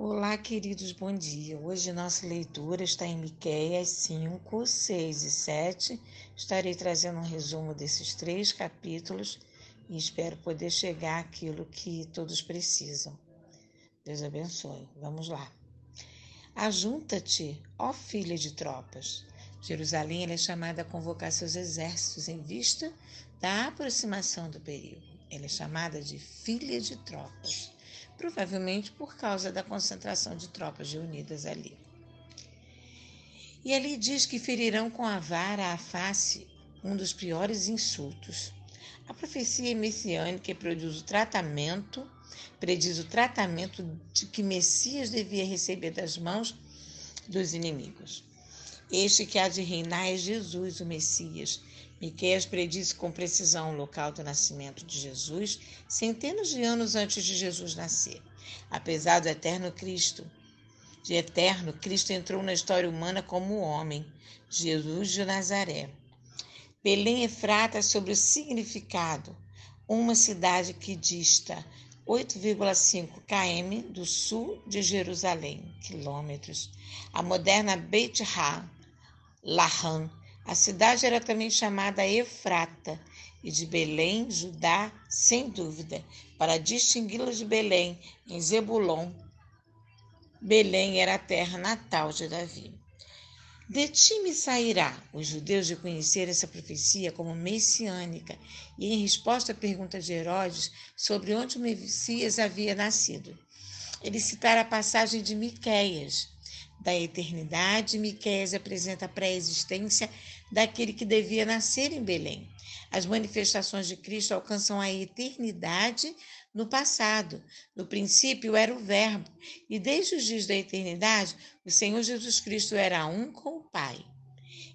Olá, queridos, bom dia. Hoje nossa leitura está em Miqueias 5, 6 e 7. Estarei trazendo um resumo desses três capítulos e espero poder chegar àquilo que todos precisam. Deus abençoe. Vamos lá. Ajunta-te, ó filha de tropas. Jerusalém é chamada a convocar seus exércitos em vista da aproximação do perigo. Ela é chamada de filha de tropas provavelmente por causa da concentração de tropas reunidas ali. E ali diz que ferirão com a vara a face um dos piores insultos. A profecia messiânica produz o tratamento, prediz o tratamento de que Messias devia receber das mãos dos inimigos. Este que há de reinar é Jesus, o Messias, Miqueias prediz com precisão o local do nascimento de Jesus, centenas de anos antes de Jesus nascer. Apesar do eterno Cristo, de eterno, Cristo entrou na história humana como homem, Jesus de Nazaré. Belém Efrata sobre o significado, uma cidade que dista 8,5 km do sul de Jerusalém, quilômetros. A moderna Beit Ha, Lahan, a cidade era também chamada Efrata e de Belém, Judá, sem dúvida, para distingui-la de Belém, em Zebulon. Belém era a terra natal de Davi. De ti me sairá. Os judeus reconheceram essa profecia como messiânica e, em resposta à pergunta de Herodes sobre onde o Messias havia nascido, eles citaram a passagem de Miqueias, da eternidade, Miqueias apresenta a pré-existência daquele que devia nascer em Belém. As manifestações de Cristo alcançam a eternidade no passado. No princípio era o Verbo, e desde os dias da eternidade, o Senhor Jesus Cristo era um com o Pai.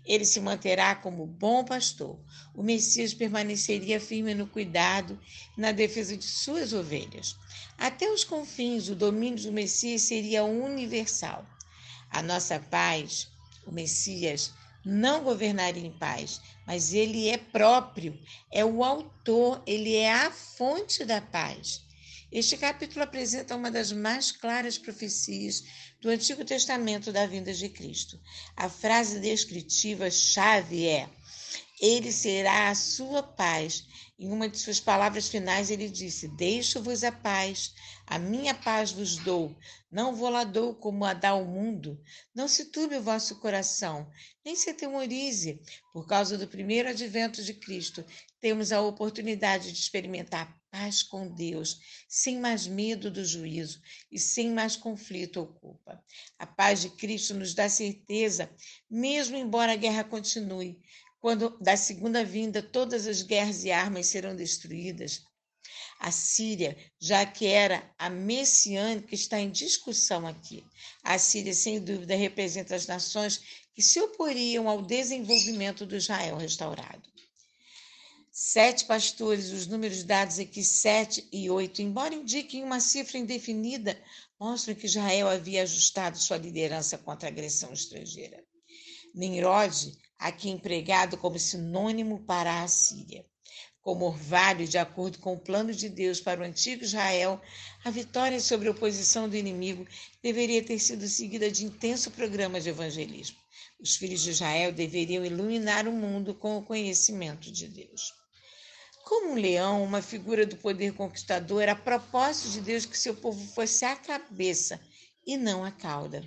Ele se manterá como bom pastor. O Messias permaneceria firme no cuidado e na defesa de suas ovelhas. Até os confins, o domínio do Messias seria universal. A nossa paz, o Messias, não governaria em paz, mas ele é próprio, é o autor, ele é a fonte da paz. Este capítulo apresenta uma das mais claras profecias do Antigo Testamento da vinda de Cristo. A frase descritiva chave é: Ele será a sua paz em uma de suas palavras finais, ele disse: Deixo-vos a paz, a minha paz vos dou. Não vou lá dou como a dá o mundo. Não se turbe o vosso coração, nem se atemorize. Por causa do primeiro advento de Cristo, temos a oportunidade de experimentar paz com Deus, sem mais medo do juízo e sem mais conflito ou culpa. A paz de Cristo nos dá certeza, mesmo embora a guerra continue, quando da segunda vinda todas as guerras e armas serão destruídas. A Síria, já que era a messiânica, está em discussão aqui. A Síria, sem dúvida, representa as nações que se oporiam ao desenvolvimento do Israel restaurado. Sete pastores, os números dados aqui, sete e oito, embora indiquem uma cifra indefinida, mostram que Israel havia ajustado sua liderança contra a agressão estrangeira. Nimrod aqui empregado como sinônimo para a Síria. Como orvalho, de acordo com o plano de Deus para o antigo Israel, a vitória sobre a oposição do inimigo deveria ter sido seguida de intenso programa de evangelismo. Os filhos de Israel deveriam iluminar o mundo com o conhecimento de Deus. Como um leão, uma figura do poder conquistador, era propósito de Deus que seu povo fosse a cabeça e não a cauda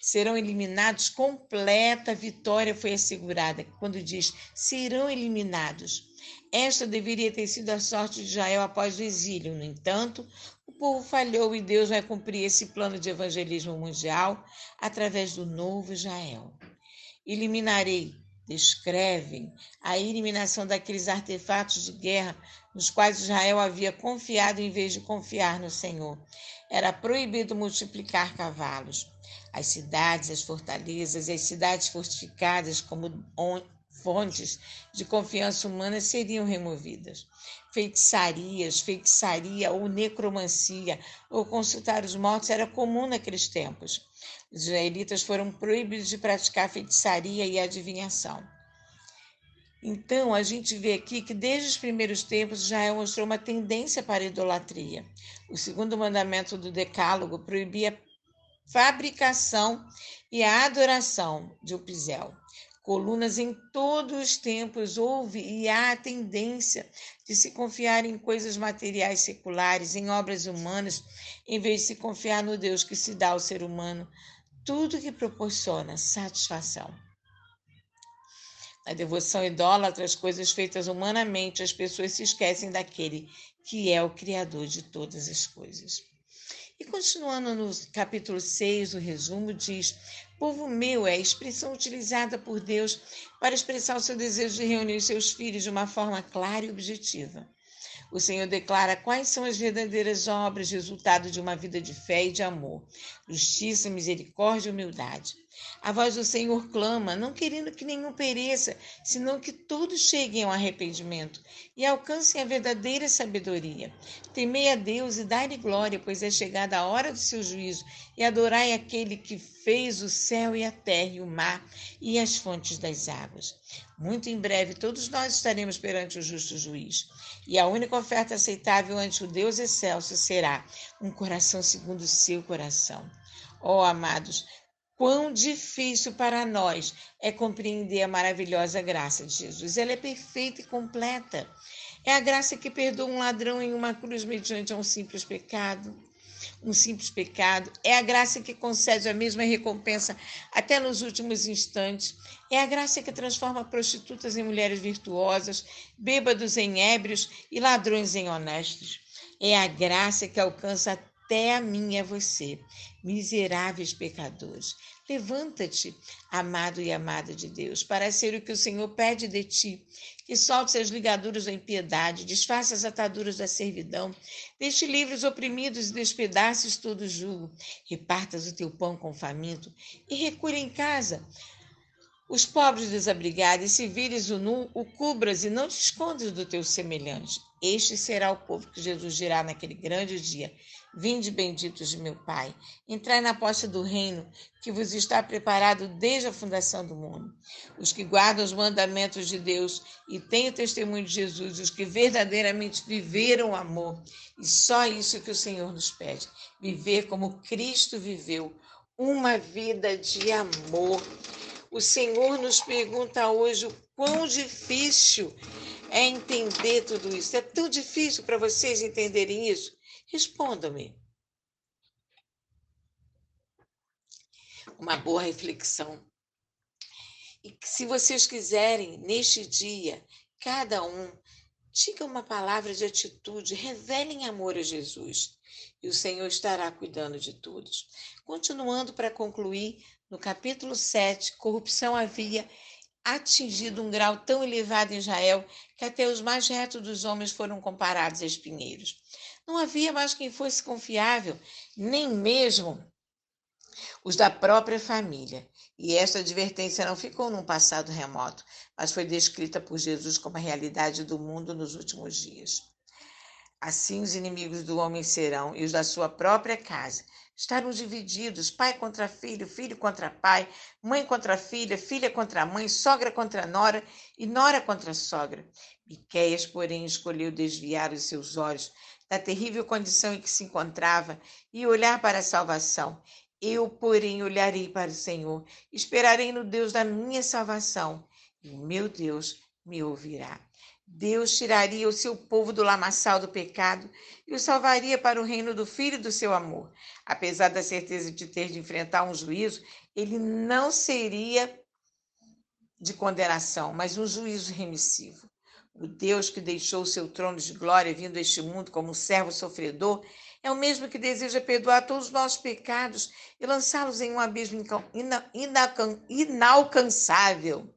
serão eliminados, completa vitória foi assegurada, quando diz serão eliminados. Esta deveria ter sido a sorte de Israel após o exílio. No entanto, o povo falhou e Deus vai cumprir esse plano de evangelismo mundial através do novo Israel. Eliminarei, descrevem a eliminação daqueles artefatos de guerra nos quais Israel havia confiado em vez de confiar no Senhor. Era proibido multiplicar cavalos. As cidades, as fortalezas as cidades fortificadas como fontes de confiança humana seriam removidas. Feitiçarias, feitiçaria ou necromancia ou consultar os mortos era comum naqueles tempos. Os israelitas foram proibidos de praticar feitiçaria e adivinhação. Então, a gente vê aqui que desde os primeiros tempos Israel mostrou uma tendência para a idolatria. O segundo mandamento do Decálogo proibia fabricação e a adoração de Upizel. Colunas em todos os tempos houve e há a tendência de se confiar em coisas materiais seculares, em obras humanas, em vez de se confiar no Deus que se dá ao ser humano tudo que proporciona satisfação. Na devoção idólatra às coisas feitas humanamente, as pessoas se esquecem daquele que é o Criador de todas as coisas. E continuando no capítulo 6, o resumo diz: Povo meu é a expressão utilizada por Deus para expressar o seu desejo de reunir seus filhos de uma forma clara e objetiva. O Senhor declara quais são as verdadeiras obras, resultado de uma vida de fé e de amor, justiça, misericórdia e humildade. A voz do Senhor clama, não querendo que nenhum pereça, senão que todos cheguem ao arrependimento e alcancem a verdadeira sabedoria. Temei a Deus e dai-lhe glória, pois é chegada a hora do seu juízo, e adorai aquele que fez o céu e a terra e o mar e as fontes das águas. Muito em breve todos nós estaremos perante o justo juiz, e a única oferta aceitável ante o Deus excelso será um coração segundo o seu coração. Ó oh, amados, Quão difícil para nós é compreender a maravilhosa graça de Jesus. Ela é perfeita e completa. É a graça que perdoa um ladrão em uma cruz mediante um simples pecado. Um simples pecado. É a graça que concede a mesma recompensa até nos últimos instantes. É a graça que transforma prostitutas em mulheres virtuosas, bêbados em ébrios e ladrões em honestos. É a graça que alcança até a mim a você, miseráveis pecadores. Levanta-te, amado e amada de Deus, para ser o que o Senhor pede de ti, que solte as ligaduras da impiedade, desfaça as ataduras da servidão, deixe livres oprimidos e despedaces todo jugo, repartas o teu pão com o faminto e recolha em casa os pobres desabrigados, e se vires o nu, o cubras e não te escondas do teu semelhante. Este será o povo que Jesus dirá naquele grande dia. Vinde benditos de meu Pai, entrai na posta do reino que vos está preparado desde a fundação do mundo. Os que guardam os mandamentos de Deus e têm o testemunho de Jesus, os que verdadeiramente viveram o amor. E só isso que o Senhor nos pede: viver como Cristo viveu, uma vida de amor. O Senhor nos pergunta hoje o quão difícil é entender tudo isso. É tão difícil para vocês entenderem isso. Respondam-me. Uma boa reflexão. E se vocês quiserem, neste dia, cada um, diga uma palavra de atitude, revelem amor a Jesus. E o Senhor estará cuidando de todos. Continuando para concluir, no capítulo 7, corrupção havia atingido um grau tão elevado em Israel que até os mais retos dos homens foram comparados a espinheiros. Não havia mais quem fosse confiável, nem mesmo os da própria família. E esta advertência não ficou num passado remoto, mas foi descrita por Jesus como a realidade do mundo nos últimos dias. Assim os inimigos do homem serão, e os da sua própria casa, estarão divididos, pai contra filho, filho contra pai, mãe contra filha, filha contra mãe, sogra contra nora e nora contra sogra. Miqueias, porém, escolheu desviar os seus olhos da terrível condição em que se encontrava e olhar para a salvação. Eu, porém, olharei para o Senhor, esperarei no Deus da minha salvação, e o meu Deus me ouvirá. Deus tiraria o seu povo do lamaçal do pecado e o salvaria para o reino do Filho do seu amor. Apesar da certeza de ter de enfrentar um juízo, ele não seria de condenação, mas um juízo remissivo. O Deus que deixou o seu trono de glória vindo a este mundo como um servo sofredor é o mesmo que deseja perdoar todos os nossos pecados e lançá-los em um abismo inalcançável.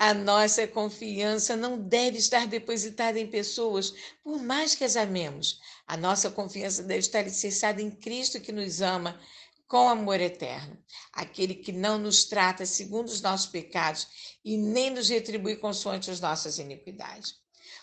A nossa confiança não deve estar depositada em pessoas, por mais que as amemos. A nossa confiança deve estar alicerçada em Cristo que nos ama com amor eterno. Aquele que não nos trata segundo os nossos pecados e nem nos retribui consoante as nossas iniquidades.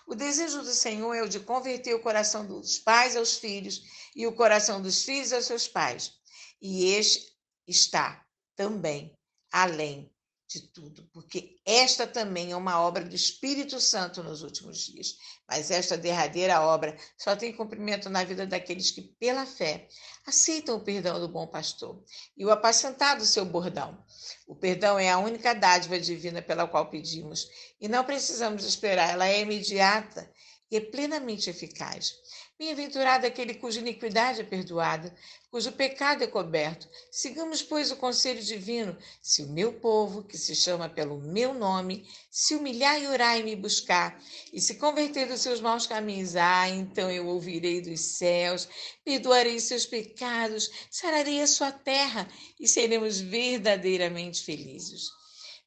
O desejo do Senhor é o de converter o coração dos pais aos filhos e o coração dos filhos aos seus pais. E este está também além de tudo, porque esta também é uma obra do Espírito Santo nos últimos dias. Mas esta derradeira obra só tem cumprimento na vida daqueles que, pela fé, aceitam o perdão do bom pastor e o apacentar do seu bordão. O perdão é a única dádiva divina pela qual pedimos e não precisamos esperar, ela é imediata e é plenamente eficaz. Bem-aventurado aquele cuja iniquidade é perdoada, cujo pecado é coberto. Sigamos, pois, o conselho divino. Se o meu povo, que se chama pelo meu nome, se humilhar e orar e me buscar, e se converter dos seus maus caminhos, ah, então eu ouvirei dos céus, perdoarei seus pecados, sararei a sua terra e seremos verdadeiramente felizes.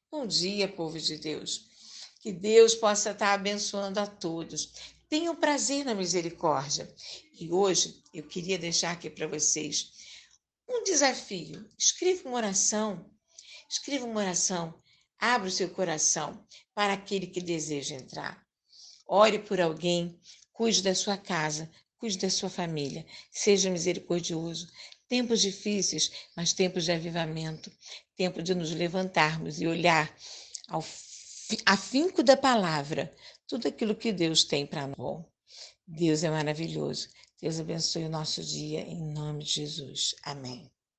Bom dia, povo de Deus. Que Deus possa estar abençoando a todos. Tenham prazer na misericórdia. E hoje eu queria deixar aqui para vocês um desafio. Escreva uma oração. Escreva uma oração. Abra o seu coração para aquele que deseja entrar. Ore por alguém, cuide da sua casa, cuide da sua família. Seja misericordioso. Tempos difíceis, mas tempos de avivamento. Tempo de nos levantarmos e olhar ao afinco da palavra, tudo aquilo que Deus tem para nós. Deus é maravilhoso. Deus abençoe o nosso dia em nome de Jesus. Amém.